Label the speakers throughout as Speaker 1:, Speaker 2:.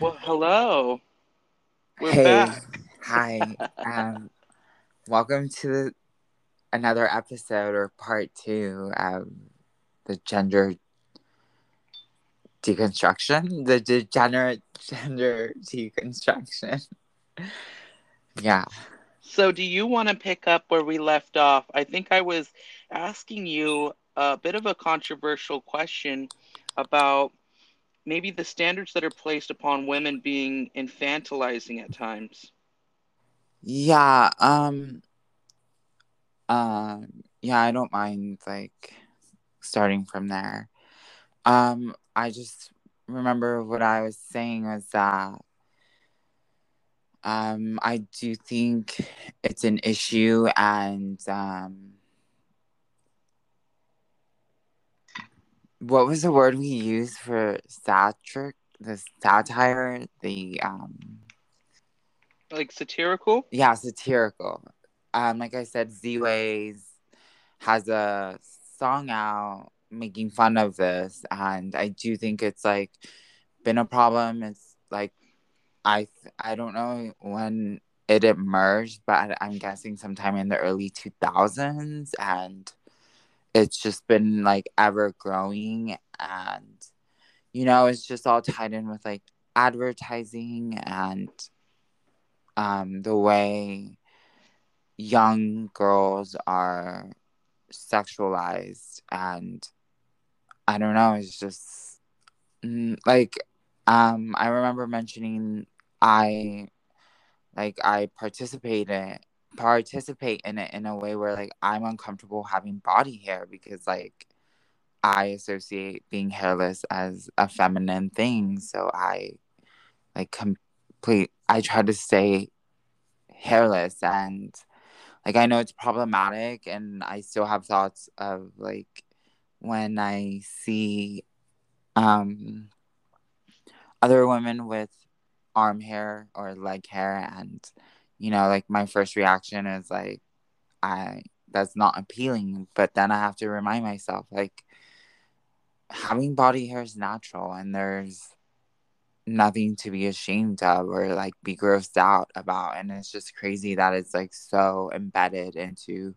Speaker 1: Well, hello. We're
Speaker 2: hey,
Speaker 1: back.
Speaker 2: hi. Um, welcome to another episode or part two of the gender deconstruction, the degenerate gender deconstruction. yeah.
Speaker 1: So, do you want to pick up where we left off? I think I was asking you a bit of a controversial question about maybe the standards that are placed upon women being infantilizing at times.
Speaker 2: Yeah, um um yeah, I don't mind like starting from there. Um I just remember what I was saying was that um I do think it's an issue and um what was the word we used for satiric the satire the um
Speaker 1: Like satirical?
Speaker 2: yeah satirical um like i said z-ways has a song out making fun of this and i do think it's like been a problem it's like i i don't know when it emerged but i'm guessing sometime in the early 2000s and it's just been like ever growing and you know it's just all tied in with like advertising and um the way young girls are sexualized and i don't know it's just mm, like um i remember mentioning i like i participated participate in it in a way where like I'm uncomfortable having body hair because like I associate being hairless as a feminine thing. So I like complete I try to stay hairless and like I know it's problematic and I still have thoughts of like when I see um other women with arm hair or leg hair and you know, like my first reaction is like, I that's not appealing. But then I have to remind myself, like, having body hair is natural and there's nothing to be ashamed of or like be grossed out about. And it's just crazy that it's like so embedded into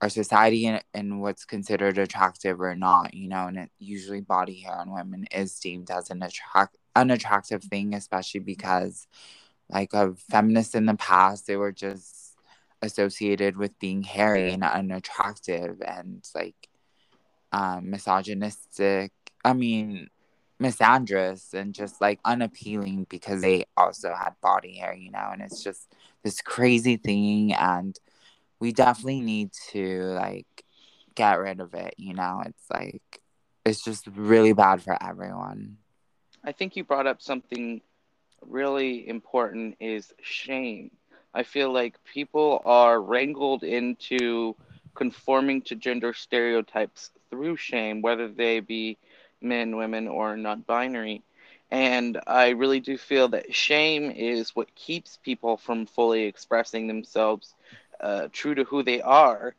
Speaker 2: our society and, and what's considered attractive or not, you know, and it, usually body hair on women is deemed as an attract unattractive thing, especially because like of feminists in the past they were just associated with being hairy and unattractive and like um misogynistic i mean misandrous and just like unappealing because they also had body hair you know and it's just this crazy thing and we definitely need to like get rid of it you know it's like it's just really bad for everyone.
Speaker 1: I think you brought up something really important is shame. I feel like people are wrangled into conforming to gender stereotypes through shame, whether they be men, women, or not binary. And I really do feel that shame is what keeps people from fully expressing themselves uh, true to who they are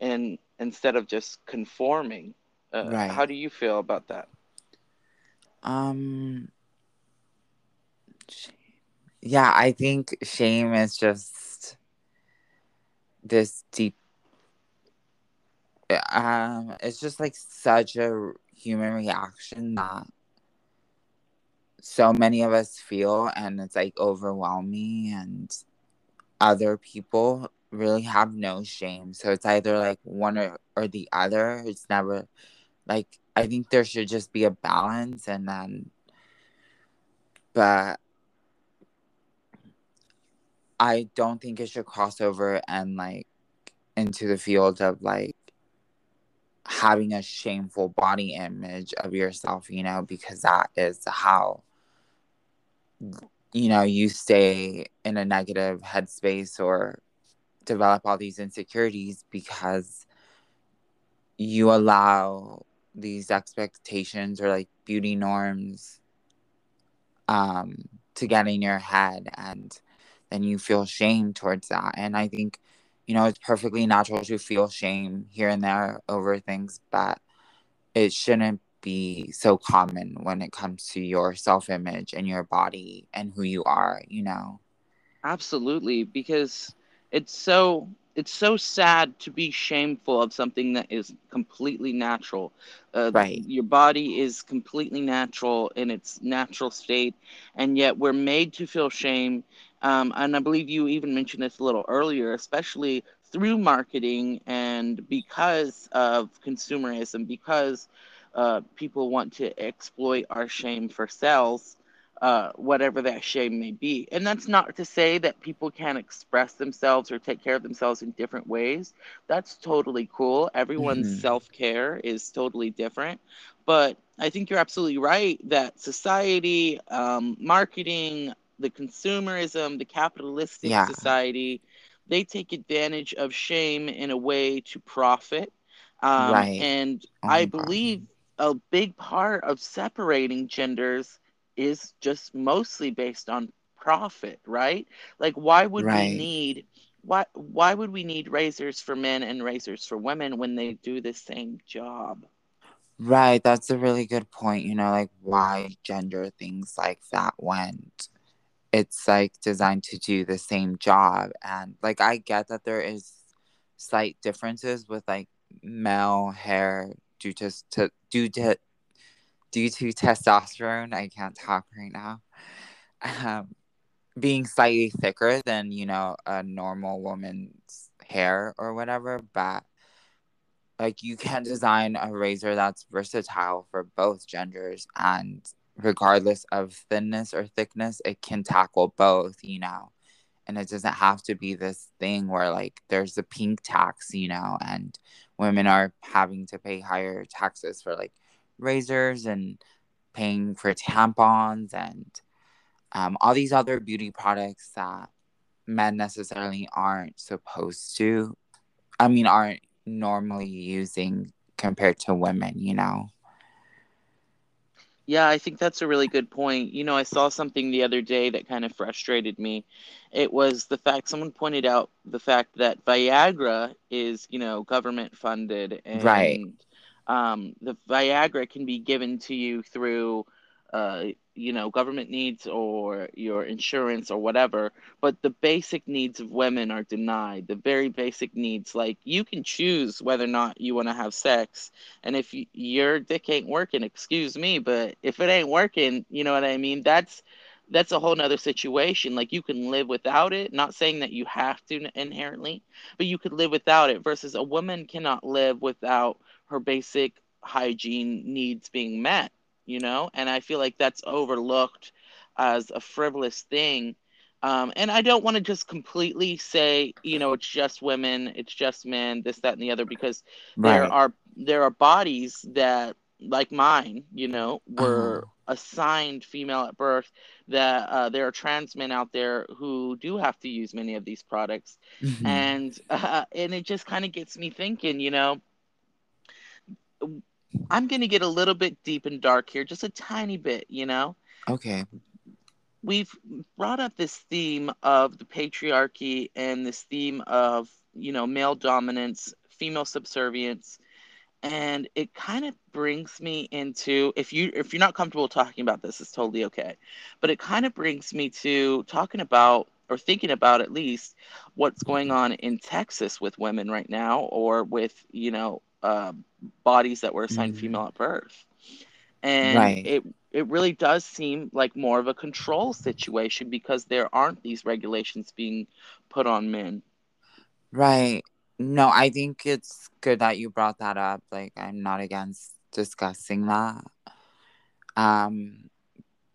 Speaker 1: and instead of just conforming. Uh,
Speaker 2: right
Speaker 1: how do you feel about that?
Speaker 2: um yeah, I think shame is just this deep. Um, it's just like such a human reaction that so many of us feel, and it's like overwhelming, and other people really have no shame. So it's either like one or, or the other. It's never like I think there should just be a balance, and then, but I don't think it should cross over and like into the field of like having a shameful body image of yourself, you know, because that is how you know you stay in a negative headspace or develop all these insecurities because you allow these expectations or like beauty norms um to get in your head and then you feel shame towards that. And I think, you know, it's perfectly natural to feel shame here and there over things, but it shouldn't be so common when it comes to your self image and your body and who you are, you know?
Speaker 1: Absolutely, because it's so it's so sad to be shameful of something that is completely natural. Uh,
Speaker 2: right.
Speaker 1: Your body is completely natural in its natural state, and yet we're made to feel shame. Um, and I believe you even mentioned this a little earlier, especially through marketing and because of consumerism, because uh, people want to exploit our shame for sales uh, whatever that shame may be. And that's not to say that people can't express themselves or take care of themselves in different ways. That's totally cool. Everyone's
Speaker 2: Mhm.
Speaker 1: self care is totally different. But I think you're absolutely right that society, um, marketing, the consumerism, the capitalistic
Speaker 2: Yeah.
Speaker 1: society, they take advantage of shame in a way to profit. Um,
Speaker 2: Right.
Speaker 1: and
Speaker 2: Oh
Speaker 1: I
Speaker 2: God.
Speaker 1: believe a big part of separating genders is just mostly based on profit, right? Like why would we need why why would we need razors for men and razors for women when they do the same job?
Speaker 2: Right. That's a really good point. You know, like why gender things like that went. It's like designed to do the same job. And like I get that there is slight differences with like male hair due to, to due to due to testosterone. I can't talk right now. Um, being slightly thicker than you know a normal woman's hair or whatever, but like you can design a razor that's versatile for both genders and regardless of thinness or thickness, it can tackle both, you know. And it doesn't have to be this thing where like there's a pink tax, you know, and women are having to pay higher taxes for like razors and paying for tampons and um, all these other beauty products that men necessarily aren't supposed to. I mean, aren't normally using compared to women, you know?
Speaker 1: Yeah, I think that's a really good point. You know, I saw something the other day that kind of frustrated me. It was the fact someone pointed out the fact that Viagra is, you know, government funded
Speaker 2: Right.
Speaker 1: and um, the Viagra can be given to you through, uh, you know, government needs or your insurance or whatever. But the basic needs of women are denied. The very basic needs, like you can choose whether or not you want to have sex and if y- your dick ain't working, excuse me, but if it ain't working, you know what I mean? That's that's a whole nother situation. Like you can live without it. Not saying that you have to inherently, but you could live without it. Versus a woman cannot live without her basic hygiene needs being met. You know, and I feel like that's overlooked as a frivolous thing. Um, and I don't want to just completely say, you know, it's just women, it's just men, this, that, and the other, because there are there are bodies that like mine you know
Speaker 2: Uh-huh.
Speaker 1: were assigned female at birth that uh, there are trans men out there who do have to use many of these products
Speaker 2: Mhm.
Speaker 1: and uh, and it just kind of gets me thinking you know i'm going to get a little bit deep and dark here just a tiny bit you know
Speaker 2: Okay.
Speaker 1: we've brought up this theme of the patriarchy and this theme of you know male dominance female subservience and it kind of brings me into if you if you're not comfortable talking about this it's totally okay but it kind of brings me to talking about or thinking about at least what's going on in texas with women right now or with you know uh, bodies that were assigned
Speaker 2: Mm.
Speaker 1: female at birth and
Speaker 2: Right.
Speaker 1: it it really does seem like more of a control situation because there aren't these regulations being put on men
Speaker 2: Right. No, I think it's good that you brought that up. Like I'm not against discussing that. Um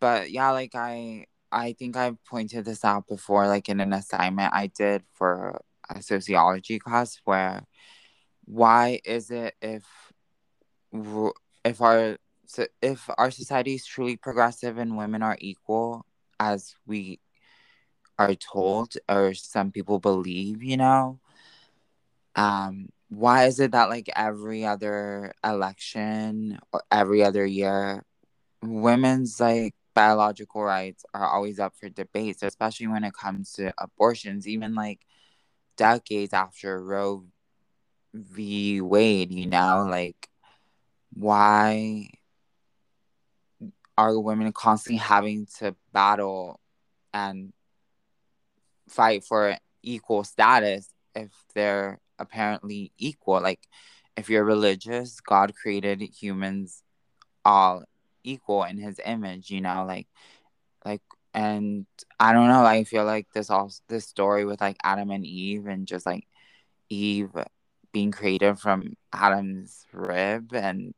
Speaker 2: but yeah, like I I think I've pointed this out before like in an assignment I did for a sociology class where why is it if if our if our society is truly progressive and women are equal as we are told or some people believe you know? Um why is it that like every other election or every other year women's like biological rights are always up for debates especially when it comes to abortions even like decades after roe v wade you know like why are women constantly having to battle and fight for equal status if they're apparently equal? Like if you're religious god created humans all equal in his image you know like like and i don't know i feel like this all this story with like adam and eve and just like eve being created from adam's rib and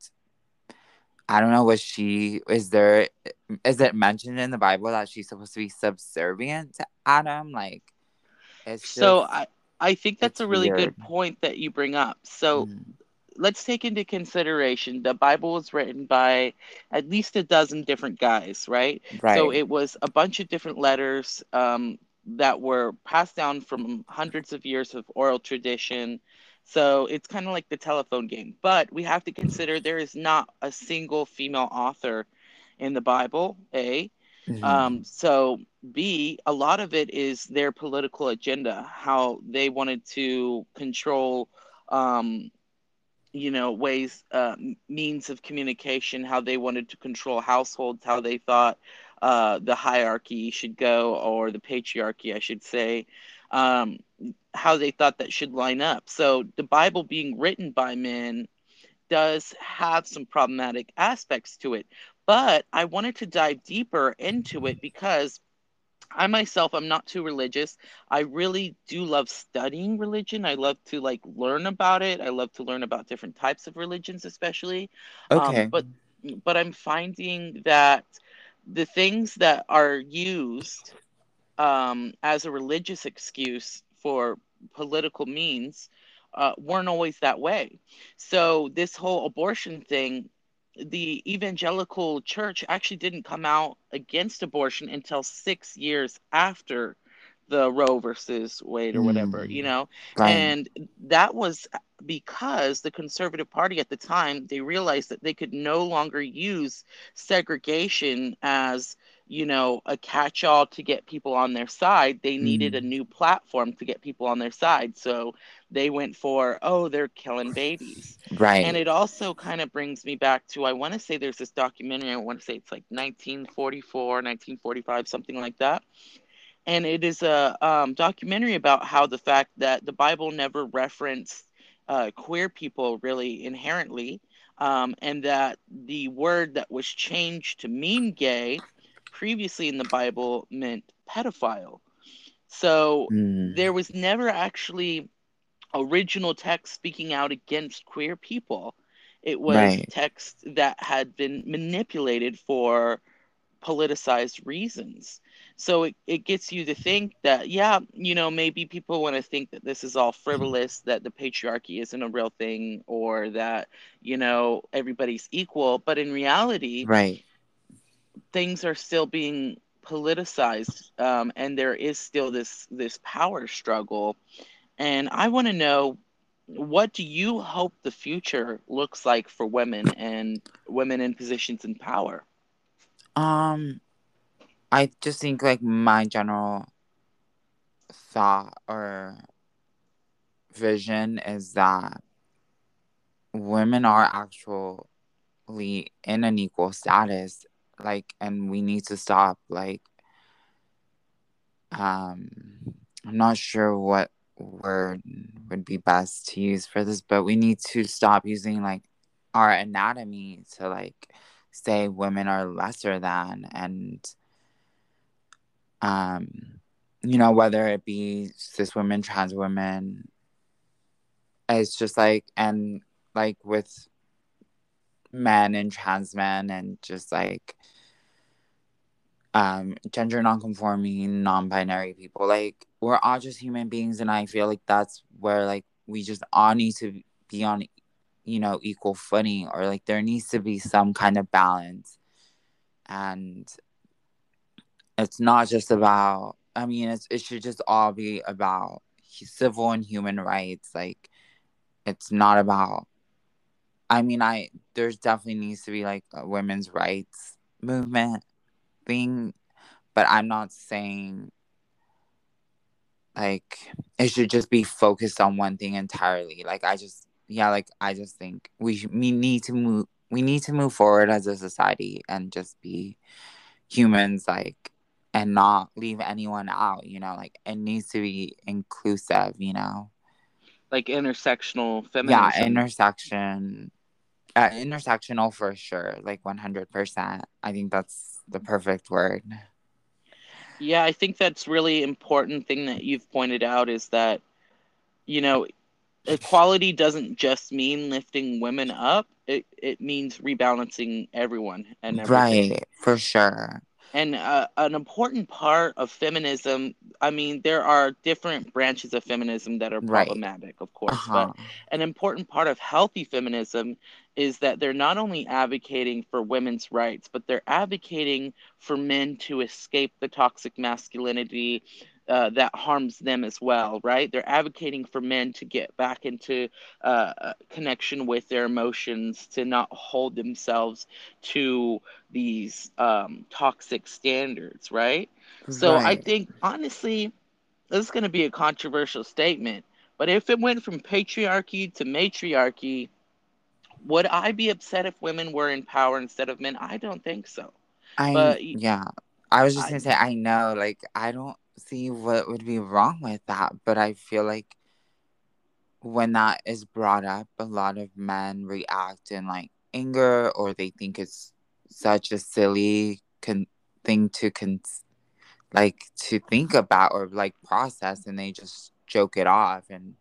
Speaker 2: i don't know was she is there is it mentioned in the bible that she's supposed to be subservient to adam like
Speaker 1: it's so just, i i think that's a really weird. good point that you bring up so mm let's take into consideration the Bible was written by at least a dozen different guys, right? Right. So it was a bunch of different letters um, that were passed down from hundreds of years of oral tradition. So it's kind of like the telephone game. But we have to consider there is not a single female author in the Bible, A. Mm-hmm. Um, so B, a lot of it is their political agenda, how they wanted to control um, you know ways uh, means of communication how they wanted to control households how they thought uh, the hierarchy should go or the patriarchy i should say um, how they thought that should line up so the bible being written by men does have some problematic aspects to it but i wanted to dive deeper into it because I myself, I'm not too religious. I really do love studying religion. I love to like learn about it. I love to learn about different types of religions, especially. Um, okay. Um, but but I'm finding that the things that are used um, as a religious excuse for political means uh, weren't always that way. So this whole abortion thing the evangelical church actually didn't come out against abortion until six years after the Roe versus Wade or whatever, mm. you know? Right. And that was because the Conservative Party at the time, they realized that they could no longer use segregation as you know, a catch all to get people on their side. They needed mm. a new platform to get people on their side. So they went for, oh, they're killing babies. Right. And it also kind of brings me back to I want to say there's this documentary, I want to say it's like 1944, 1945, something like that. And it is a um, documentary about how the fact that the Bible never referenced uh, queer people really inherently. Um, and that the word that was changed to mean gay previously in the Bible meant pedophile. So mm. there was never actually original text speaking out against queer people. It was right. text that had been manipulated for politicized reasons. So it, it gets you to think that, yeah, you know, maybe people want to think that this is all frivolous, that the patriarchy isn't a real thing, or that, you know, everybody's equal. But in reality, right things are still being politicized um, and there is still this this power struggle. And i want to know what do you hope the future looks like for women and women in positions in power?
Speaker 2: Um i just think like my general thought or vision is that women are actually in an equal status like and we need to stop like um i'm not sure what word would be best to use for this but we need to stop using like our anatomy to like say women are lesser than and um you know whether it be cis women trans women it's just like and like with men and trans men and just like um gender non-conforming non-binary people. Like we're all just human beings and i feel like that's where like we just all need to be on you know equal footing or like there needs to be some kind of balance. And it's not just about i mean it's, it should just all be about civil and human rights. Like it's not about I mean, I there's definitely needs to be like a women's rights movement thing, but I'm not saying like it should just be focused on one thing entirely. Like I just yeah, like I just think we we need to move we need to move forward as a society and just be humans like and not leave anyone out you know? Like it needs to be inclusive you know?
Speaker 1: Like intersectional feminism.
Speaker 2: yeah intersection uh, intersectional for sure like 100% i think that's the perfect word
Speaker 1: yeah i think that's really important thing that you've pointed out is that you know equality doesn't just mean lifting women up it, it means rebalancing everyone and everything.
Speaker 2: right for sure
Speaker 1: and uh, an important part of feminism i mean there are different branches of feminism that are
Speaker 2: Right.
Speaker 1: problematic of course
Speaker 2: uh-huh.
Speaker 1: but an important part of healthy feminism is that they're not only advocating for women's rights but they're advocating for men to escape the toxic masculinity uh, that harms them as well right they're advocating for men to get back into uh, connection with their emotions to not hold themselves to these um, toxic standards, right? So I think honestly, this is going to be a controversial statement, but if it went from patriarchy to matriarchy, would I be upset if women were in power instead of men? I don't think so.
Speaker 2: I
Speaker 1: But
Speaker 2: yeah. I was just
Speaker 1: I
Speaker 2: gonna say I know, like I don't see what would be wrong with that, but I feel like when that is brought up, a lot of men react in like anger or they think it's such a silly con- thing to con- like to think about or like process and they just joke it off and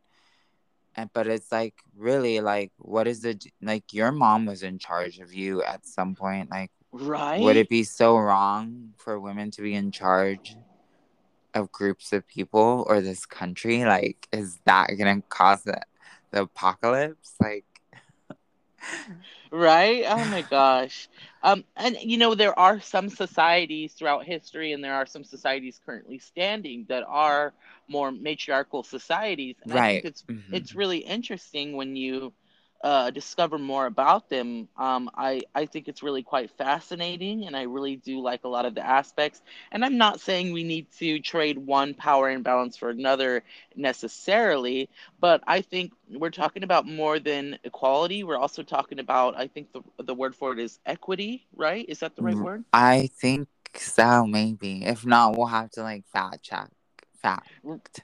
Speaker 2: and but it's like really like what is the like your mom was in charge of you at some point like
Speaker 1: right would
Speaker 2: it be so wrong for women to be in charge of groups of people or this country? Like, is that gonna cause the, the apocalypse? Like,
Speaker 1: Right? Oh my gosh. Um, and you know, there are some societies throughout history, and there are some societies currently standing that are more matriarchal societies. And I think
Speaker 2: right.
Speaker 1: it's
Speaker 2: Mhm.
Speaker 1: it's really interesting when you uh, discover more about them. Um, I I think it's really quite fascinating, and I really do like a lot of the aspects. And I'm not saying we need to trade one power imbalance for another necessarily, but I think we're talking about more than equality. We're also talking about, I think the the word for it is equity, right? Is that the right word?
Speaker 2: I think so, maybe. If not, we'll have to like fact check. Fact.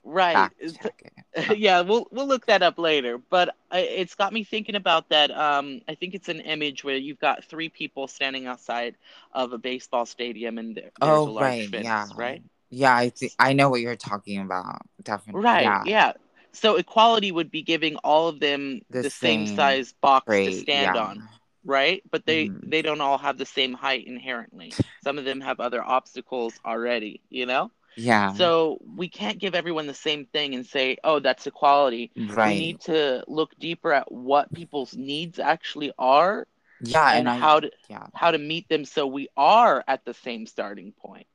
Speaker 1: Right.
Speaker 2: Fact
Speaker 1: It's-
Speaker 2: check it.
Speaker 1: yeah, we'll we'll look that up later. But I, it's got me thinking about that. Um, I think it's an image where you've got three people standing outside of a baseball stadium, and there, there's a
Speaker 2: Oh,
Speaker 1: large
Speaker 2: right.
Speaker 1: fence,
Speaker 2: Yeah.
Speaker 1: right?
Speaker 2: Yeah, I think I know what you're talking about. Definitely.
Speaker 1: Right,
Speaker 2: Yeah.
Speaker 1: yeah. So equality would be giving all of them
Speaker 2: The
Speaker 1: the same
Speaker 2: same
Speaker 1: size box to stand
Speaker 2: Yeah.
Speaker 1: on, right? But they
Speaker 2: Mhm.
Speaker 1: they don't all have the same height inherently. Some of them have other obstacles already, you know?
Speaker 2: Yeah.
Speaker 1: So we can't give everyone the same thing and say, "Oh, that's equality."
Speaker 2: Right.
Speaker 1: We need to look deeper at what people's needs actually are
Speaker 2: Yeah,
Speaker 1: and
Speaker 2: and I
Speaker 1: how to
Speaker 2: yeah.
Speaker 1: how to meet them so we are at the same starting point.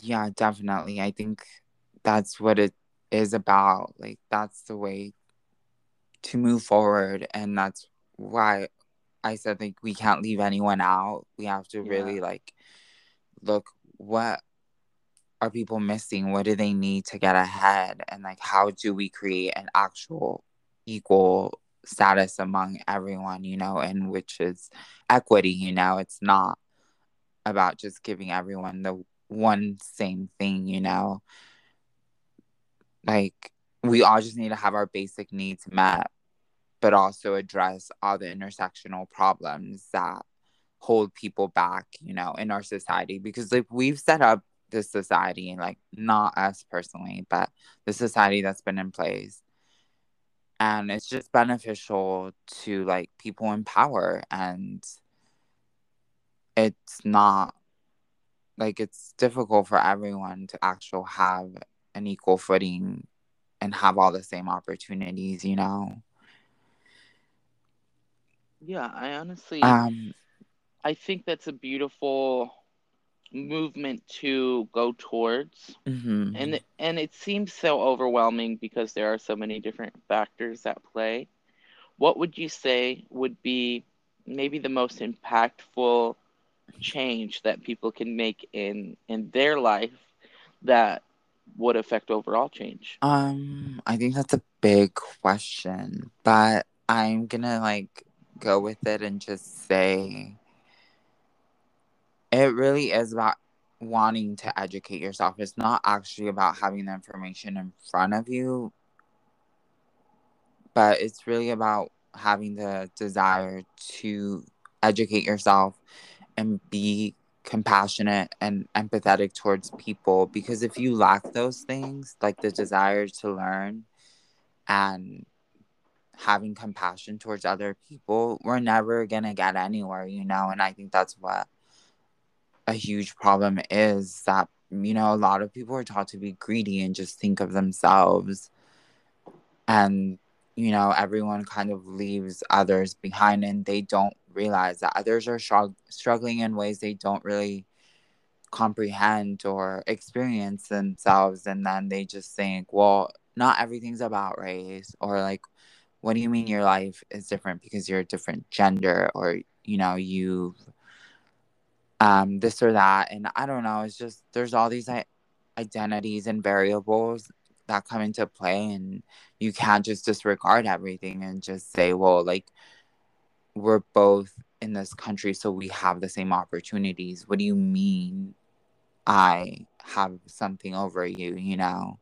Speaker 2: Yeah, definitely. I think that's what it is about. Like that's the way to move forward and that's why I said like we can't leave anyone out. We have to
Speaker 1: Yeah.
Speaker 2: really like look what are people missing? What do they need to get ahead? And like how do we create an actual equal status among everyone, you know, and which is equity, you know, it's not about just giving everyone the one same thing, you know. Like we all just need to have our basic needs met, but also address all the intersectional problems that hold people back, you know, in our society. Because like we've set up this society, like not us personally, but the society that's been in place. And it's just beneficial to like people in power and it's not like it's difficult for everyone to actually have an equal footing and have all the same opportunities, you know.
Speaker 1: Yeah, I honestly
Speaker 2: Um
Speaker 1: I think that's a beautiful movement to go towards.
Speaker 2: mhm.
Speaker 1: And and it seems so overwhelming because there are so many different factors at play. What would you say would be maybe the most impactful change that people can make in in their life that would affect overall change?
Speaker 2: Um, I think that's a big question, but I'm gonna like go with it and just say it really is about wanting to educate yourself. It's not actually about having the information in front of you, but it's really about having the desire to educate yourself and be compassionate and empathetic towards people because if you lack those things like the desire to learn and having compassion towards other people we're never going to get anywhere you know and i think that's what a huge problem is that you know a lot of people are taught to be greedy and just think of themselves. And you know everyone kind of leaves others behind and they don't realize that others are strugg- struggling in ways they don't really comprehend or experience themselves. And then they just think well not everything's about race or like what do you mean your life is different because you're a different gender or you know you um this or that. And i don't know it's just there's all these identities and variables that come into play and you can't just disregard everything and just say well like we're both in this country so we have the same opportunities. What do you mean i have something over you you know?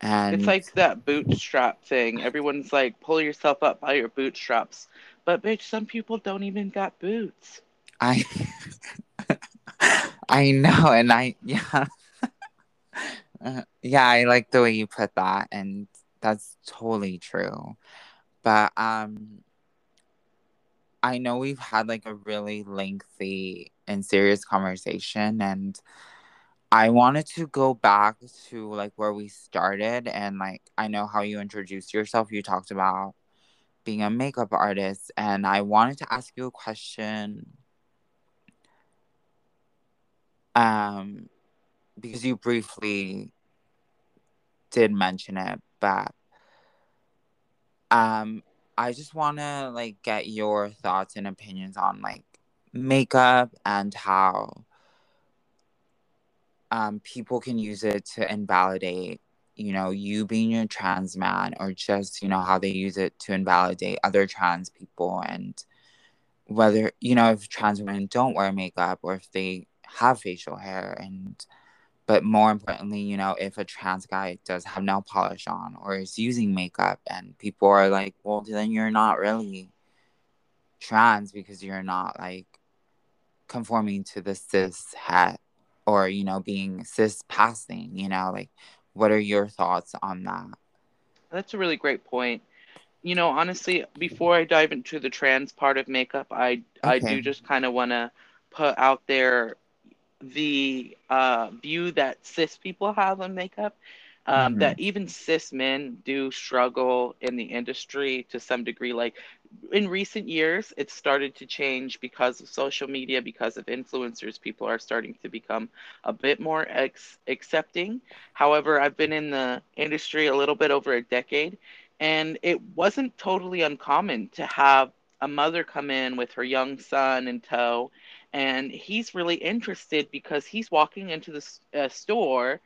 Speaker 1: And it's like that bootstrap thing. Everyone's like pull yourself up by your bootstraps. But bitch some people don't even got boots
Speaker 2: i i know and i yeah. Uh, yeah i like the way you put that and that's totally true. But um I know we've had like a really lengthy and serious conversation and I wanted to go back to like where we started and like I know how you introduced yourself. You talked about being a makeup artist and I wanted to ask you a question um because you briefly did mention it, but um I just want to like get your thoughts and opinions on like makeup and how um, people can use it to invalidate, you know, you being a trans man or just, you know, how they use it to invalidate other trans people and whether, you know, if trans women don't wear makeup or if they have facial hair and but more importantly, you know, if a trans guy does have nail polish on or is using makeup and people are like, well, then you're not really trans because you're not like conforming to the cishet or, you know, being cis passing, you know, like what are your thoughts on that?
Speaker 1: That's a really great point. You know, honestly, before I dive into the trans part of makeup, I okay. I do just kind of want to put out there the uh, view that cis people have on makeup. Um, mm-hmm. That even cis men do struggle in the industry to some degree. Like in recent years, it's started to change because of social media, because of influencers. People are starting to become a bit more ex- accepting. However, I've been in the industry a little bit over a decade, and it wasn't totally uncommon to have a mother come in with her young son in tow and he's really interested because he's walking into the uh, store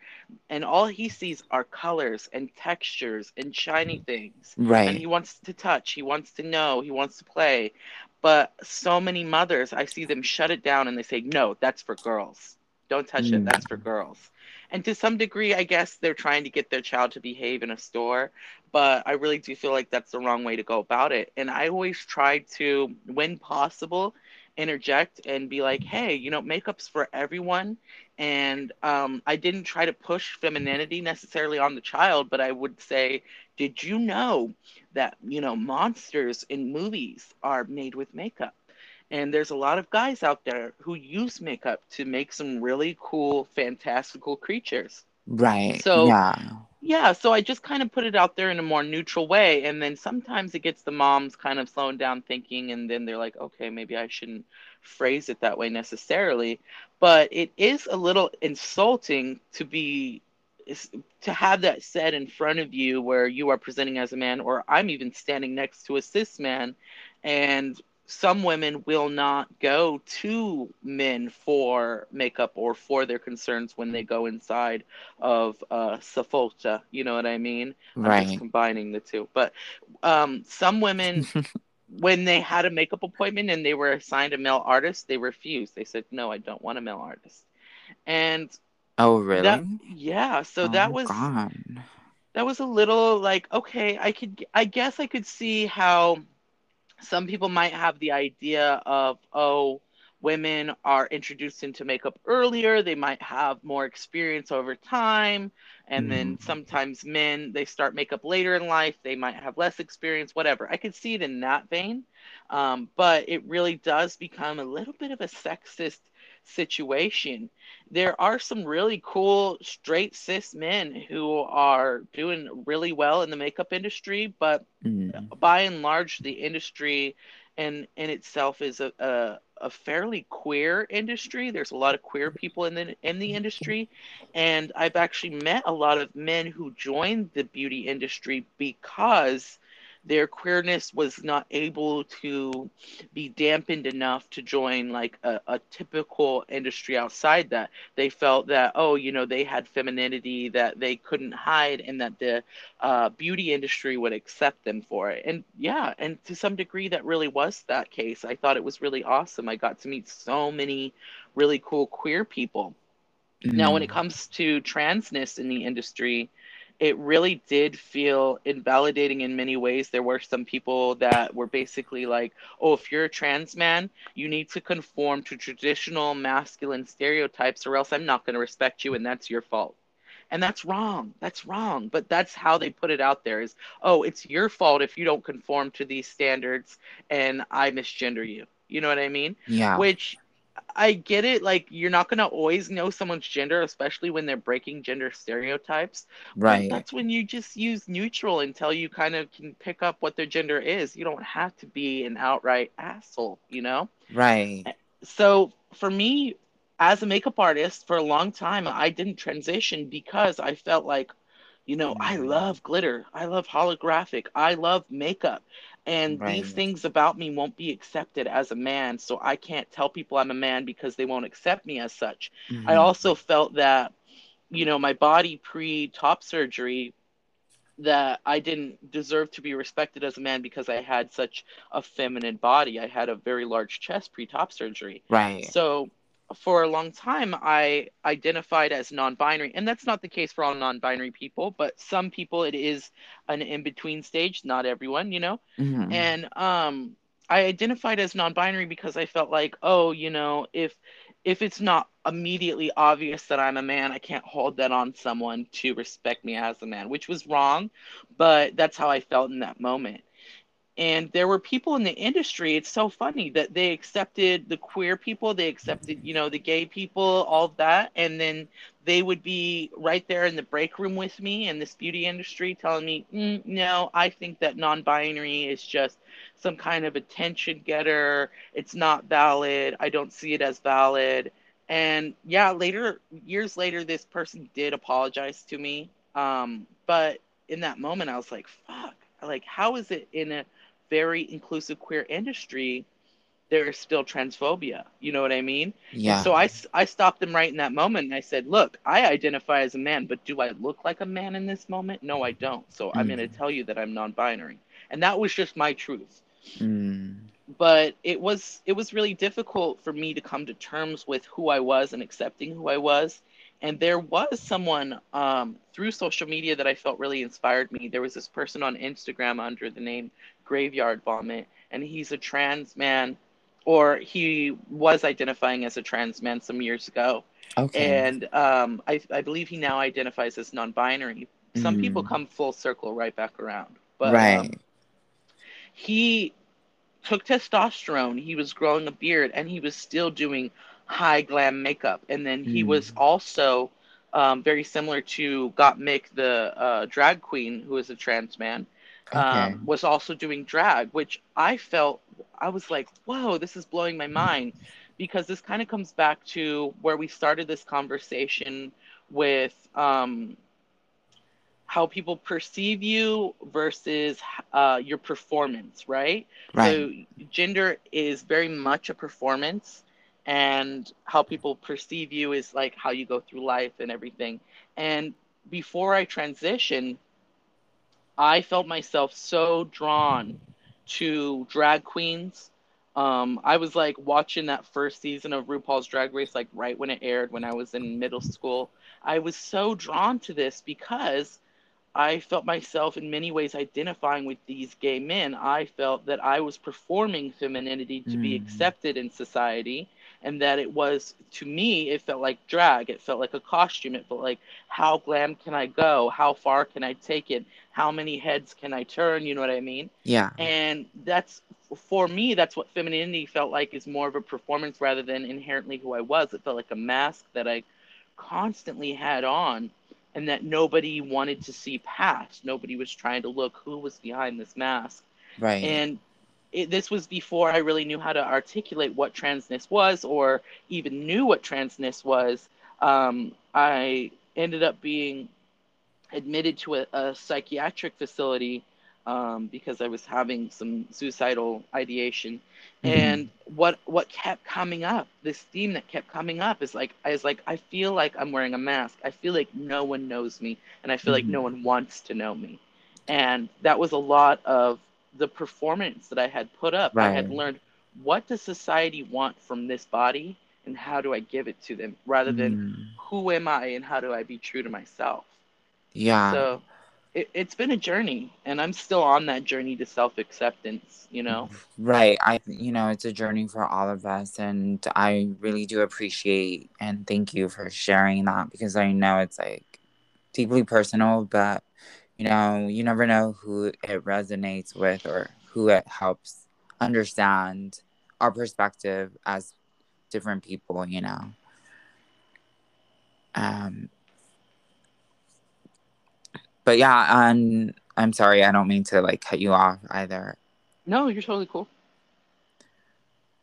Speaker 1: and all he sees are colors and textures and shiny things.
Speaker 2: Right
Speaker 1: and he wants to touch he wants to know he wants to play. But so many mothers i see them shut it down and they say no that's for girls. Don't touch mm. it that's for girls. And to some degree i guess they're trying to get their child to behave in a store but i really do feel like that's the wrong way to go about it. And i always try to when possible interject and be like, hey, you know, makeup's for everyone. And um, I didn't try to push femininity necessarily on the child, but I would say, did you know that, you know, monsters in movies are made with makeup? And there's a lot of guys out there who use makeup to make some really cool, fantastical creatures.
Speaker 2: Right. So, yeah
Speaker 1: yeah so i just kind of put it out there in a more neutral way and then sometimes it gets the moms kind of slowing down thinking and then they're like okay maybe i shouldn't phrase it that way necessarily. But it is a little insulting to be to have that said in front of you where you are presenting as a man or i'm even standing next to a cis man and some women will not go to men for makeup or for their concerns when they go inside of uh, You know what I mean?
Speaker 2: Right. I'm
Speaker 1: just combining the two. But um, some women when they had a makeup appointment and they were assigned a male artist, they refused. They said, "No, I don't want a male artist." And
Speaker 2: oh, really?
Speaker 1: That, yeah. So
Speaker 2: oh,
Speaker 1: that was
Speaker 2: God.
Speaker 1: that was a little like okay. I could, I guess, I could see how some people might have the idea of oh women are introduced into makeup earlier they might have more experience over time and mm. then sometimes men they start makeup later in life they might have less experience whatever i could see it in that vein um, but it really does become a little bit of a sexist situation there are some really cool straight cis men who are doing really well in the makeup industry but mm. by and large the industry and in itself is a, a, a fairly queer industry. There's a lot of queer people in the in the industry, and I've actually met a lot of men who joined the beauty industry because their queerness was not able to be dampened enough to join like a, a, typical industry outside that they felt that oh you know they had femininity that they couldn't hide and that the uh, beauty industry would accept them for it and yeah and to some degree that really was that case i thought it was really awesome i got to meet so many really cool queer people mm. now when it mm. comes to transness in the industry it really did feel invalidating in many ways. There were some people that were basically like, oh, if you're a trans man, you need to conform to traditional masculine stereotypes, or else I'm not going to respect you, and that's your fault. And that's wrong. That's wrong. But that's how they put it out there is, oh, it's your fault if you don't conform to these standards and I misgender you. You know what I mean?
Speaker 2: Yeah.
Speaker 1: Which I get it. Like you're not gonna always know someone's gender, especially when they're breaking gender stereotypes.
Speaker 2: Right.
Speaker 1: But that's when you just use neutral until you kind of can pick up what their gender is. You don't have to be an outright asshole, you know?
Speaker 2: Right.
Speaker 1: So for me, as a makeup artist, for a long time, I didn't transition because I felt like, you know, I mm. love glitter. I love holographic. I love makeup and right. these things about me won't be accepted as a man so i can't tell people i'm a man because they won't accept me as such mm-hmm. i also felt that you know my body pre top surgery that i didn't deserve to be respected as a man because i had such a feminine body i had a very large chest pre top surgery
Speaker 2: right
Speaker 1: so for a long time I identified as non-binary and that's not the case for all non-binary people but some people it is an in-between stage not everyone you know mm-hmm. and um I identified as non-binary because I felt like oh you know if if it's not immediately obvious that I'm a man I can't hold that on someone to respect me as a man which was wrong but that's how I felt in that moment and there were people in the industry it's so funny that they accepted the queer people they accepted you know the gay people all of that. And then they would be right there in the break room with me in this beauty industry telling me mm, no i think that non-binary is just some kind of attention getter. It's not valid. I don't see it as valid. And yeah later years later this person did apologize to me. Um, but in that moment i was like fuck. Like how is it in a very inclusive queer industry, there is still transphobia. You know what I mean?
Speaker 2: Yeah.
Speaker 1: And so I, I stopped them right in that moment and I said, look, I identify as a man, but do I look like a man in this moment? No, I don't. So mm. I'm going to tell you that I'm non binary. And that was just my truth.
Speaker 2: Mm.
Speaker 1: But it was it was really difficult for me to come to terms with who I was and accepting who I was. And there was someone um, through social media that I felt really inspired me. There was this person on Instagram under the name Graveyard Vomit, and he's a trans man, or he was identifying as a trans man some years ago.
Speaker 2: Okay.
Speaker 1: And um, I, I believe he now identifies as non-binary. Some mm. people come full circle right back around. But
Speaker 2: right.
Speaker 1: Um, he took testosterone. He was growing a beard, and he was still doing high glam makeup. And then he mm. was also um, very similar to Gottmik, the uh, drag queen, who is a trans man okay. um, was also doing drag, which I felt I was like, whoa, this is blowing my mind because this kind of comes back to where we started this conversation with um, how people perceive you versus uh, your performance, right?
Speaker 2: right?
Speaker 1: So gender is very much a performance, and how people perceive you is like how you go through life and everything. And before I transitioned, I felt myself so drawn to drag queens. Um, I was like watching that first season of RuPaul's Drag Race, like right when it aired when I was in middle school. I was so drawn to this because I felt myself in many ways identifying with these gay men. I felt that I was performing femininity to mm. be accepted in society, and that it was, to me, it felt like drag. It felt like a costume. It felt like, how glam can I go? How far can I take it? How many heads can I turn? You know what I mean?
Speaker 2: Yeah.
Speaker 1: And that's, for me, that's what femininity felt like is more of a performance rather than inherently who I was. It felt like a mask that I constantly had on and that nobody wanted to see past. Nobody was trying to look who was behind this mask.
Speaker 2: Right.
Speaker 1: And it, this was before I really knew how to articulate what transness was or even knew what transness was. Um, I ended up being admitted to a, a psychiatric facility um, because I was having some suicidal ideation. Mm-hmm. And what what kept coming up, this theme that kept coming up is like I was like, I feel like I'm wearing a mask. I feel like no one knows me and I feel mm-hmm. like no one wants to know me. And that was a lot of the performance that I had put up. Right. I had learned what does society want from this body and how do I give it to them rather than mm. who am I and how do I be true to myself.
Speaker 2: Yeah.
Speaker 1: So it, it's been a journey and i'm still on that journey to self-acceptance you know
Speaker 2: right i you know it's a journey for all of us and i really do appreciate and thank you for sharing that because i know it's like deeply personal but you know you never know who it resonates with or who it helps understand our perspective as different people you know um but yeah, um, I'm sorry. I don't mean to like cut you off either.
Speaker 1: No, you're totally cool.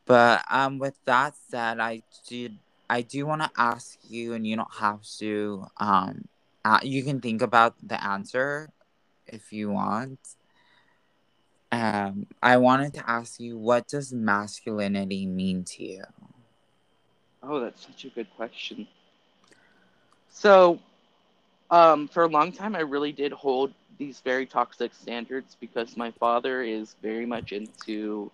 Speaker 2: But um, with that said, I did. I do want to ask you, and you don't have to. Um, uh, you can think about the answer if you want. Um, I wanted to ask you, what does masculinity mean to you?
Speaker 1: Oh, that's such a good question. So, um, for a long time, I really did hold these very toxic standards because my father is very much into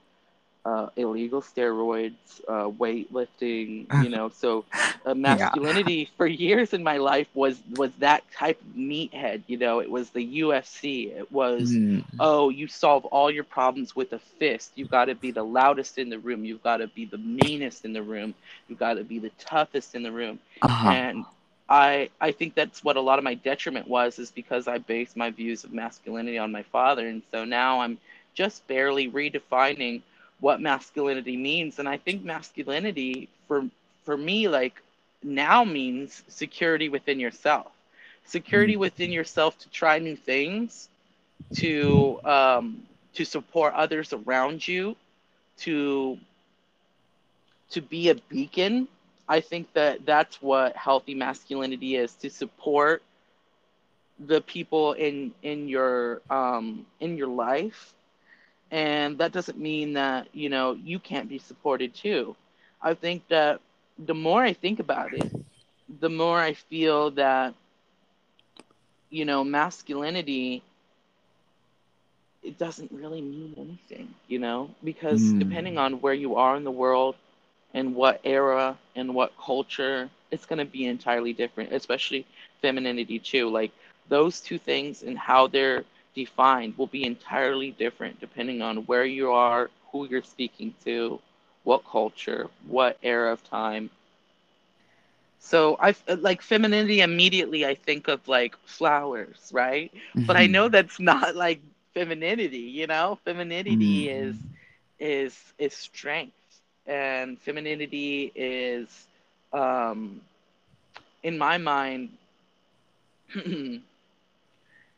Speaker 1: uh, illegal steroids, uh, weightlifting, you know. So uh, masculinity yeah. for years in my life was was that type of meathead. You know, it was the UFC. It was mm. oh, you solve all your problems with a fist. You've got to be the loudest in the room. You've got to be the meanest in the room. You've got to be the toughest in the room. Uh-huh. And I I think that's what a lot of my detriment was is because I based my views of masculinity on my father and so now I'm just barely redefining what masculinity means and I think masculinity for for me like now means security within yourself. Security mm-hmm. within yourself to try new things, to um, to support others around you, to to be a beacon I think that that's what healthy masculinity is to support the people in in your um in your life and that doesn't mean that you know you can't be supported too i think that the more i think about it the more i feel that you know masculinity it doesn't really mean anything you know because mm. depending on where you are in the world and what era and what culture, it's going to be entirely different, especially femininity too. Like those two things and how they're defined will be entirely different depending on where you are, who you're speaking to, what culture, what era of time. So I like femininity immediately I think of like flowers, right? Mm-hmm. But I mm-hmm. know that's not like femininity, you know? Femininity mm-hmm. is is is strength and femininity is, um, in my mind,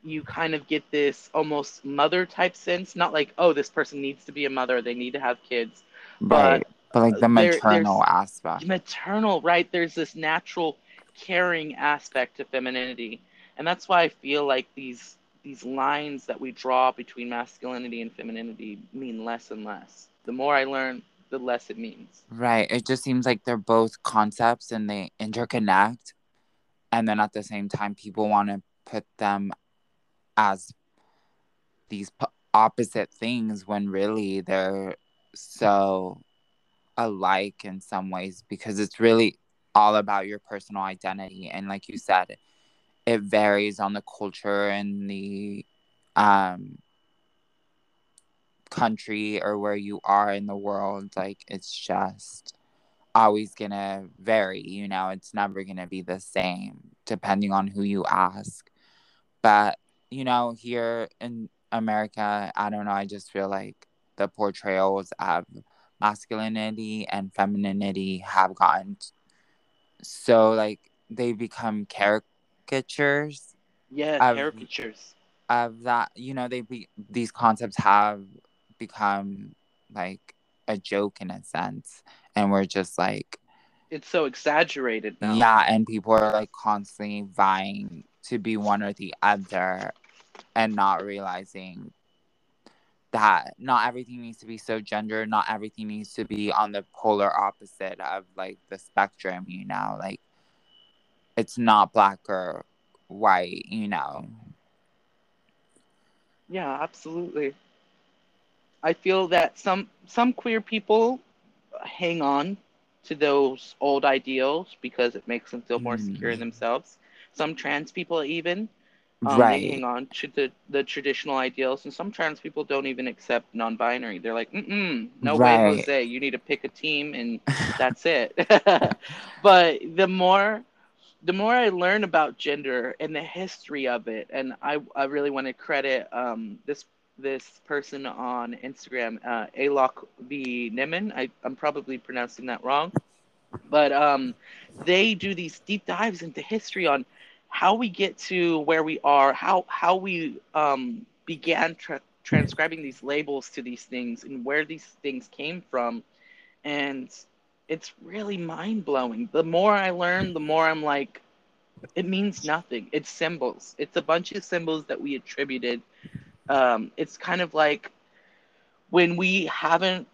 Speaker 1: you kind of get this almost mother type sense. Not like, oh, this person needs to be a mother, they need to have kids.
Speaker 2: Right. But, but like the maternal there, aspect.
Speaker 1: Maternal, right? There's this natural caring aspect to femininity. And that's why I feel like these these lines that we draw between masculinity and femininity mean less and less. The more I learn, the less it means.
Speaker 2: Right. It just seems like they're both concepts and they interconnect. And then at the same time, people want to put them as these opposite things when really they're so alike in some ways because it's really all about your personal identity. And like you said it varies on the culture and the um country or where you are in the world. Like it's just always gonna vary you know it's never gonna be the same depending on who you ask. But you know here in america i don't know i just feel like the portrayals of masculinity and femininity have gotten so like they become caricatures
Speaker 1: yeah of, caricatures.
Speaker 2: of that you know they be these concepts have become like a joke in a sense and we're just like
Speaker 1: it's so exaggerated now.
Speaker 2: Yeah and people are like constantly vying to be one or the other and not realizing that not everything needs to be so gender not everything needs to be on the polar opposite of like the spectrum you know like it's not black or white you know
Speaker 1: yeah absolutely i feel that some some queer people hang on to those old ideals because it makes them feel more mm. secure in mm. themselves some trans people even um, right. They hang on to the, the traditional ideals, and some trans people don't even accept non-binary. They're like, mm mm, no right. way, Jose. You need to pick a team, and that's it. but the more, the more I learn about gender and the history of it, and I, I really want to credit um, this this person on Instagram, uh, Alok B. Niman. I, I'm probably pronouncing that wrong, but um, they do these deep dives into history on how we get to where we are, how how we um, began tra- transcribing these labels to these things, and where these things came from, and it's really mind blowing. The more I learn, the more I'm like, it means nothing. It's symbols. It's a bunch of symbols that we attributed. Um, it's kind of like when we haven't.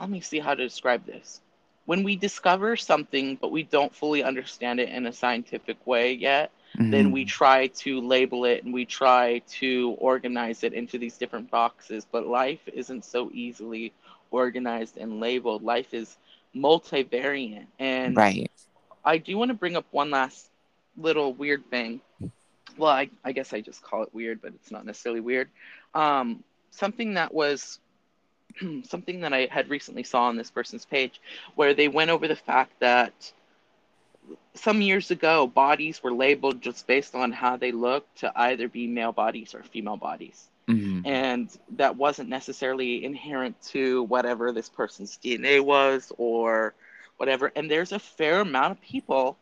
Speaker 1: Let me see how to describe this when we discover something but we don't fully understand it in a scientific way yet mm-hmm. then we try to label it and we try to organize it into these different boxes. But life isn't so easily organized and labeled. Life is multivariant and
Speaker 2: right.
Speaker 1: I do want to bring up one last little weird thing. Well I, I guess i just call it weird but it's not necessarily weird. Um, something that was something that I had recently saw on this person's page where they went over the fact that some years ago bodies were labeled just based on how they looked to either be male bodies or female bodies. Mm-hmm. And that wasn't necessarily inherent to whatever this person's DNA was or whatever. And there's a fair amount of people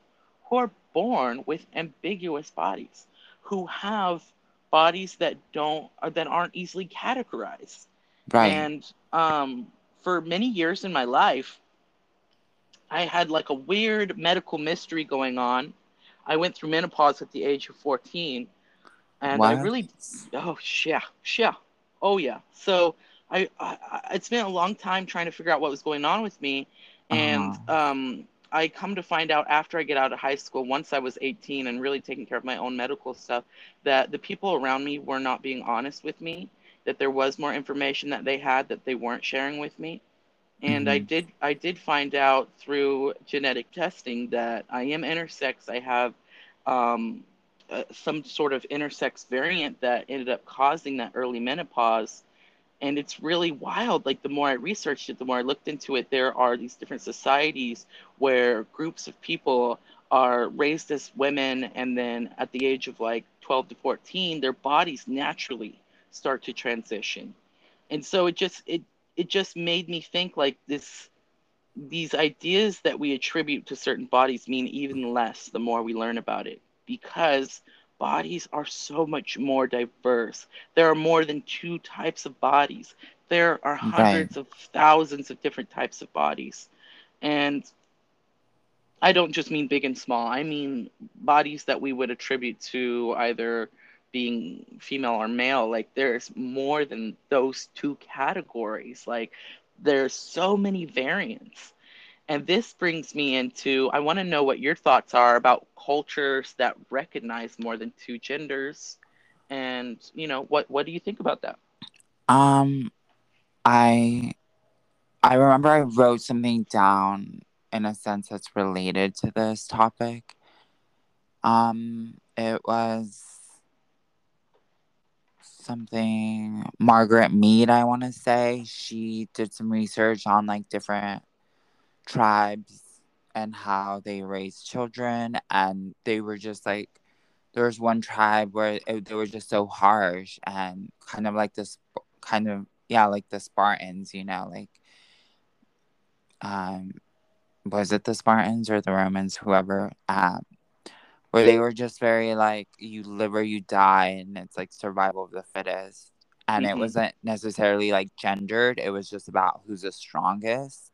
Speaker 1: who are born with ambiguous bodies, who have bodies that don't or that aren't easily categorized. Right. And um, for many years in my life, I had like a weird medical mystery going on. I went through menopause at the age of 14. And what? I really, oh, yeah, yeah. Oh, yeah. So I, I, it's been a long time trying to figure out what was going on with me. And uh-huh. um, I come to find out after I get out of high school, once I was 18 and really taking care of my own medical stuff, that the people around me were not being honest with me that there was more information that they had that they weren't sharing with me. And mm-hmm. I did I did find out through genetic testing that I am intersex. I have um, uh, some sort of intersex variant that ended up causing that early menopause. And it's really wild. Like the more I researched it, the more I looked into it, there are these different societies where groups of people are raised as women and then at the age of like 12 to 14 their bodies naturally start to transition. And so it just it it just made me think like this these ideas that we attribute to certain bodies mean even less the more we learn about it because bodies are so much more diverse. There are more than two types of bodies. There are hundreds right. of thousands of different types of bodies. And i don't just mean big and small. I mean bodies that we would attribute to either being female or male like there's more than those two categories. Like there's so many variants. And this brings me into i want to know what your thoughts are about cultures that recognize more than two genders. And you know what what do you think about that?
Speaker 2: Um, I I remember I wrote something down in a sense that's related to this topic. Um, it was something Margaret Mead, I want to say. She did some research on like different tribes and how they raise children, and they were just like, there was one tribe where it, they were just so harsh and kind of like this, kind of yeah, like the Spartans, you know, like um, was it the Spartans or the Romans, whoever, um, where they were just very like you live or you die, and it's like survival of the fittest, and it
Speaker 1: Mhm.
Speaker 2: wasn't necessarily like gendered. It was just about who's the strongest,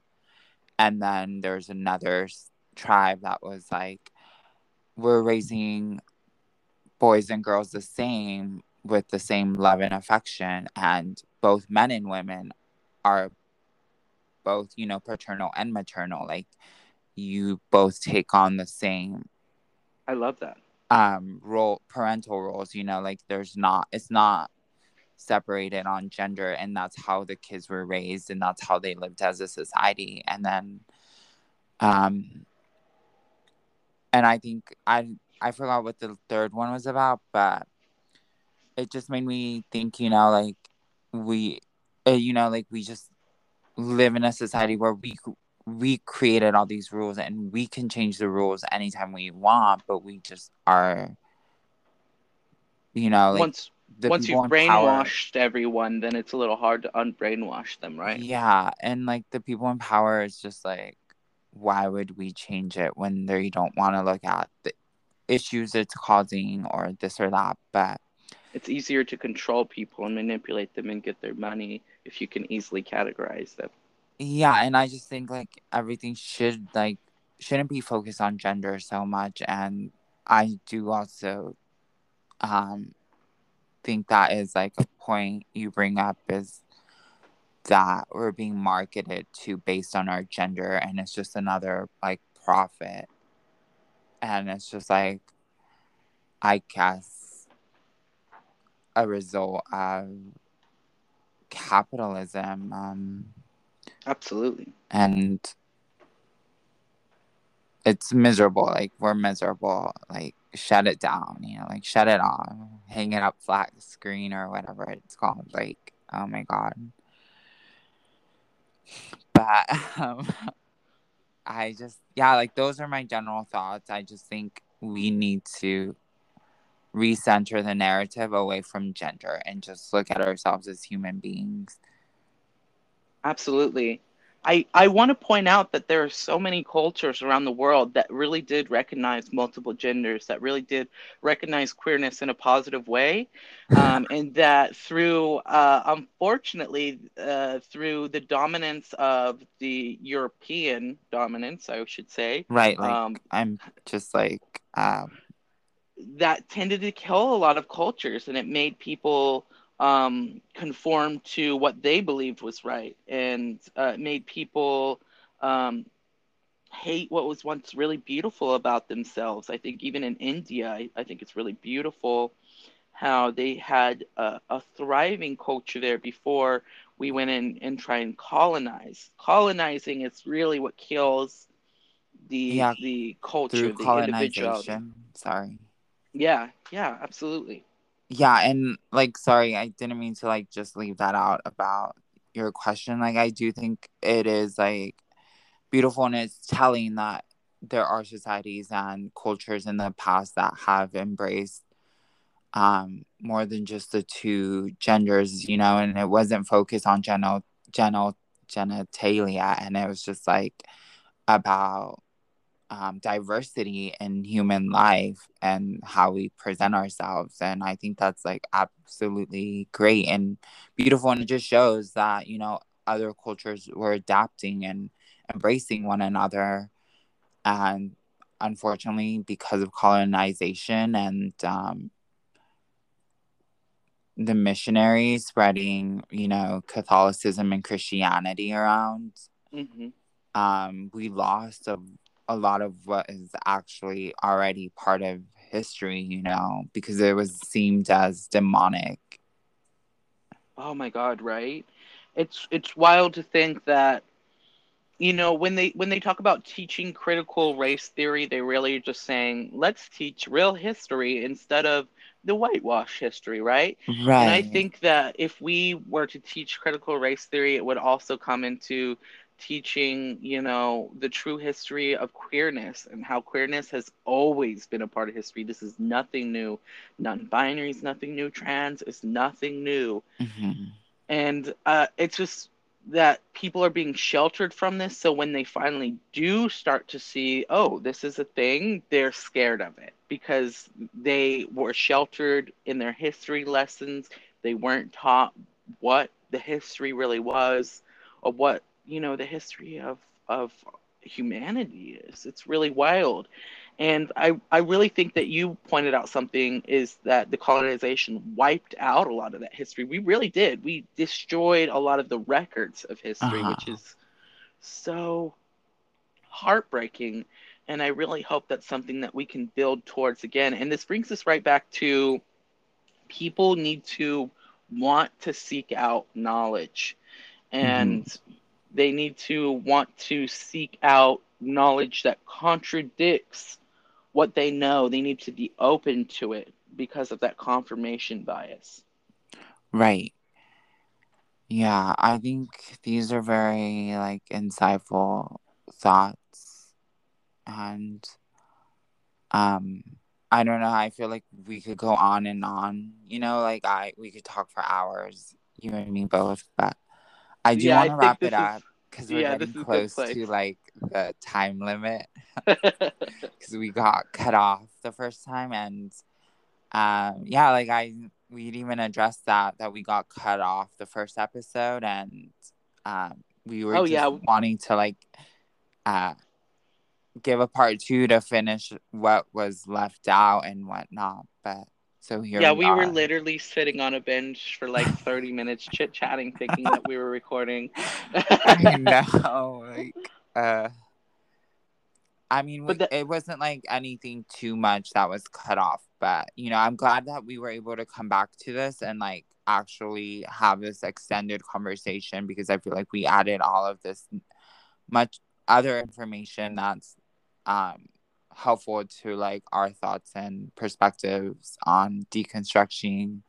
Speaker 2: and then there's another tribe that was like we're raising boys and girls the same with the same love and affection and both men and women are both you know paternal and maternal like you both take on the same
Speaker 1: i love that.
Speaker 2: um role parental roles you know like there's not it's not separated on gender and that's how the kids were raised and that's how they lived as a society and then um and i think i i forgot what the third one was about but it just made me think you know like we uh, you know like we just live in a society where we we created all these rules and we can change the rules anytime we want but we just are you know like
Speaker 1: once
Speaker 2: the
Speaker 1: once you've
Speaker 2: in power
Speaker 1: brainwashed everyone then it's a little hard to unbrainwash them right?
Speaker 2: Yeah and like the people in power is just like why would we change it when they don't want to look at the issues it's causing or this or that but
Speaker 1: it's easier to control people and manipulate them and get their money if you can easily categorize them
Speaker 2: yeah and i just think like everything should like shouldn't be focused on gender so much and i do also um think that is like a point you bring up is that we're being marketed to based on our gender and it's just another like profit. And it's just like i guess a result of capitalism um
Speaker 1: absolutely.
Speaker 2: And it's miserable like we're miserable like shut it down you know like shut it off hang it up flat screen or whatever it's called like oh my god. But um i just yeah like those are my general thoughts. I just think we need to recenter the narrative away from gender and just look at ourselves as human beings
Speaker 1: Absolutely. I, I want to point out that there are so many cultures around the world that really did recognize multiple genders, that really did recognize queerness in a positive way. Um, and that through, uh, unfortunately, uh, through the dominance of the European dominance, I should say,
Speaker 2: right like
Speaker 1: um,
Speaker 2: i'm just like um
Speaker 1: that tended to kill a lot of cultures and it made people um, conform to what they believed was right and uh, made people um, hate what was once really beautiful about themselves. I think even in India, I, I think it's really beautiful how they had a, a thriving culture there before we went in and try and colonize. Colonizing is really what kills the
Speaker 2: Yeah,
Speaker 1: the culture, the
Speaker 2: colonization sorry
Speaker 1: Yeah, yeah, absolutely.
Speaker 2: Yeah and like sorry i didn't mean to like just leave that out about your question. Like i do think it is like beautiful and it's telling that there are societies and cultures in the past that have embraced um more than just the two genders you know and it wasn't focused on genal genal genitalia and it was just like about um, diversity in human life and how we present ourselves. And I think that's like absolutely great and beautiful. And it just shows that, you know, other cultures were adapting and embracing one another. And unfortunately, because of colonization and um, the missionaries spreading, you know, Catholicism and Christianity around,
Speaker 1: hmm
Speaker 2: um, we lost a, a lot of what is actually already part of history, you know, because it was seemed as demonic.
Speaker 1: Oh my god, right? It's it's wild to think that you know when they when they talk about teaching critical race theory, they really are just saying let's teach real history instead of the whitewash history, right?
Speaker 2: Right.
Speaker 1: And I think that if we were to teach critical race theory, it would also come into teaching, you know, the true history of queerness and how queerness has always been a part of history. This is nothing new. Non-binary is nothing new. Trans is nothing new.
Speaker 2: hmm
Speaker 1: And uh, it's just that people are being sheltered from this. So when they finally do start to see, oh, this is a thing, they're scared of it because they were sheltered in their history lessons. They weren't taught what the history really was or what, you know, the history of, of humanity is. It's really wild. And I, I really think that you pointed out something is that the colonization wiped out a lot of that history. We really did. We destroyed a lot of the records of history,
Speaker 2: Uh-huh.
Speaker 1: which is so heartbreaking. And I really hope that's something that we can build towards again. And this brings us right back to people need to want to seek out knowledge and they need to want to seek out knowledge that contradicts what they know. They need to be open to it because of that confirmation bias.
Speaker 2: Right. Yeah, I think these are very like insightful thoughts and um I don't know, I feel like we could go on and on. You know, like I we could talk for hours, you and me both, but I do
Speaker 1: Yeah,
Speaker 2: want to wrap it
Speaker 1: is-
Speaker 2: up because we're
Speaker 1: yeah,
Speaker 2: getting
Speaker 1: is a good
Speaker 2: close to like the time limit because we got cut off the first time and um yeah like i we'd even addressed that that we got cut off the first episode and um we were
Speaker 1: Oh,
Speaker 2: just
Speaker 1: yeah.
Speaker 2: wanting to like uh give a part two to finish what was left out and whatnot but so here
Speaker 1: yeah,
Speaker 2: we,
Speaker 1: we were literally sitting on a bench for like 30 minutes chit chatting, thinking that we were recording.
Speaker 2: i know like uh I mean, we-
Speaker 1: the-
Speaker 2: it wasn't like anything too much that was cut off, but you know, I'm glad that we were able to come back to this and like actually have this extended conversation because I feel like we added all of this much other information that's um helpful to like our thoughts and perspectives on deconstructing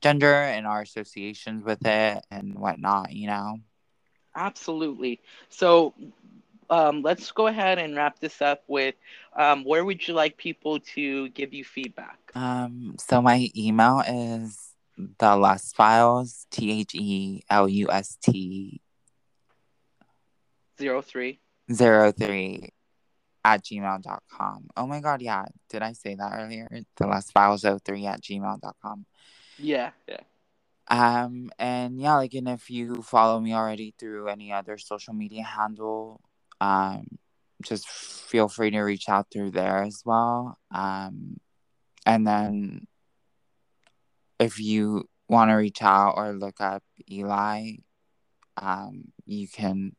Speaker 2: gender and our associations with it and whatnot, you know.
Speaker 1: Absolutely. So um, let's go ahead and wrap this up with um, where would you like people to give you feedback?
Speaker 2: Um, so my email is the lust files, T H E L U S T
Speaker 1: Zero three.
Speaker 2: zero three at gmail.com. Oh my god, yeah. Did I say that earlier? The lust files 03 at gmail.com.
Speaker 1: Yeah, yeah.
Speaker 2: Um, and yeah, like, and if you follow me already through any other social media handle, um, just feel free to reach out through there as well. Um, and then if you want to reach out or look up Eli, um, you can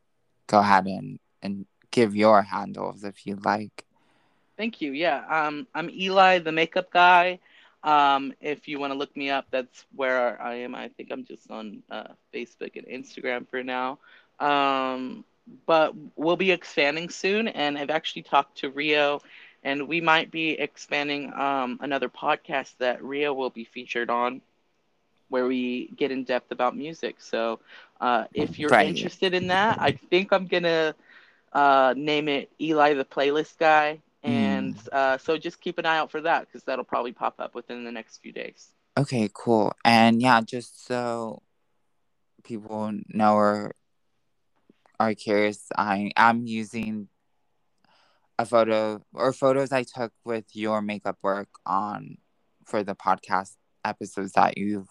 Speaker 2: go ahead and, and give your handles if you'd like.
Speaker 1: Thank you. Yeah. Um, I'm Eli, the makeup guy. Um, if you want to look me up, that's where I am. I think I'm just on uh, Facebook and Instagram for now. Um, but we'll be expanding soon, and I've actually talked to Rio, and we might be expanding um, another podcast that Rio will be featured on, where we get in depth about music. So, uh, if you're
Speaker 2: Right.
Speaker 1: interested in that, I think I'm gonna uh, name it Eli the Playlist Guy. And uh, so just keep an eye out for that because that'll probably pop up within the next few days.
Speaker 2: Okay, cool. And yeah, just so people know or are curious, I I am using a photo or photos I took with your makeup work on for the podcast episodes that you've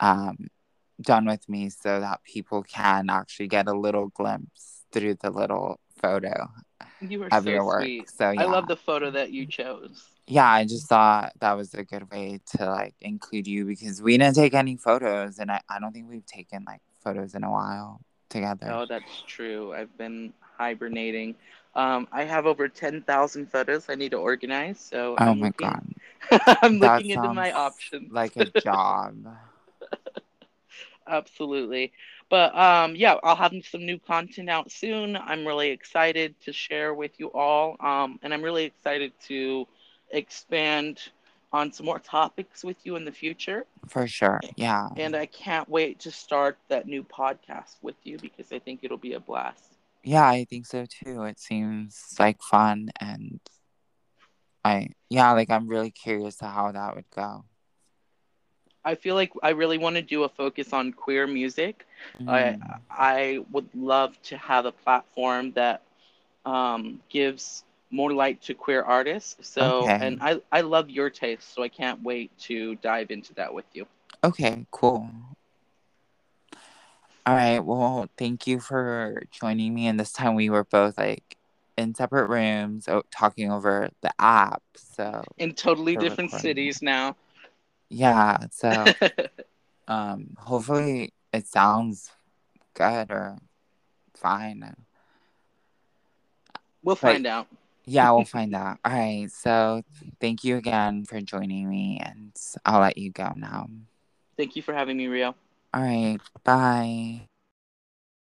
Speaker 2: um done with me so that people can actually get a little glimpse through the little photo
Speaker 1: You were
Speaker 2: of
Speaker 1: so
Speaker 2: your work.
Speaker 1: sweet.
Speaker 2: So yeah.
Speaker 1: I love the photo that you chose.
Speaker 2: yeah, I just thought that was a good way to like include you because we didn't take any photos and I, I don't think we've taken like photos in a while together.
Speaker 1: Oh, that's true. I've been hibernating. Um, I have over ten thousand photos I need to organize, so
Speaker 2: Oh
Speaker 1: I'm
Speaker 2: my
Speaker 1: looking,
Speaker 2: god.
Speaker 1: I'm
Speaker 2: That
Speaker 1: looking into my options.
Speaker 2: like a job.
Speaker 1: Absolutely. But um, yeah, I'll have some new content out soon. I'm really excited to share with you all. Um, and I'm really excited to expand on some more topics with you in the future.
Speaker 2: For sure. Yeah.
Speaker 1: And I can't wait to start that new podcast with you because I think it'll be a blast.
Speaker 2: Yeah, I think so too. It seems like fun and I yeah, like I'm really curious to how that would go.
Speaker 1: I feel like I really want to do a focus on queer music. I
Speaker 2: Mm,
Speaker 1: I would love to have a platform that um, gives more light to queer artists. So,
Speaker 2: okay.
Speaker 1: and I I love your taste, so I can't wait to dive into that with you.
Speaker 2: Okay, cool. All right. Well, thank you for joining me. And this time we were both like in separate rooms o- talking over the app. So,
Speaker 1: In totally different
Speaker 2: recording.
Speaker 1: cities now.
Speaker 2: Yeah. So, um, hopefully it sounds good or fine.
Speaker 1: we'll
Speaker 2: But
Speaker 1: find out.
Speaker 2: yeah, we'll find out. All right. So, thank you again for joining me. And I'll let you go now.
Speaker 1: Thank you for having me, Rio.
Speaker 2: All right. Bye.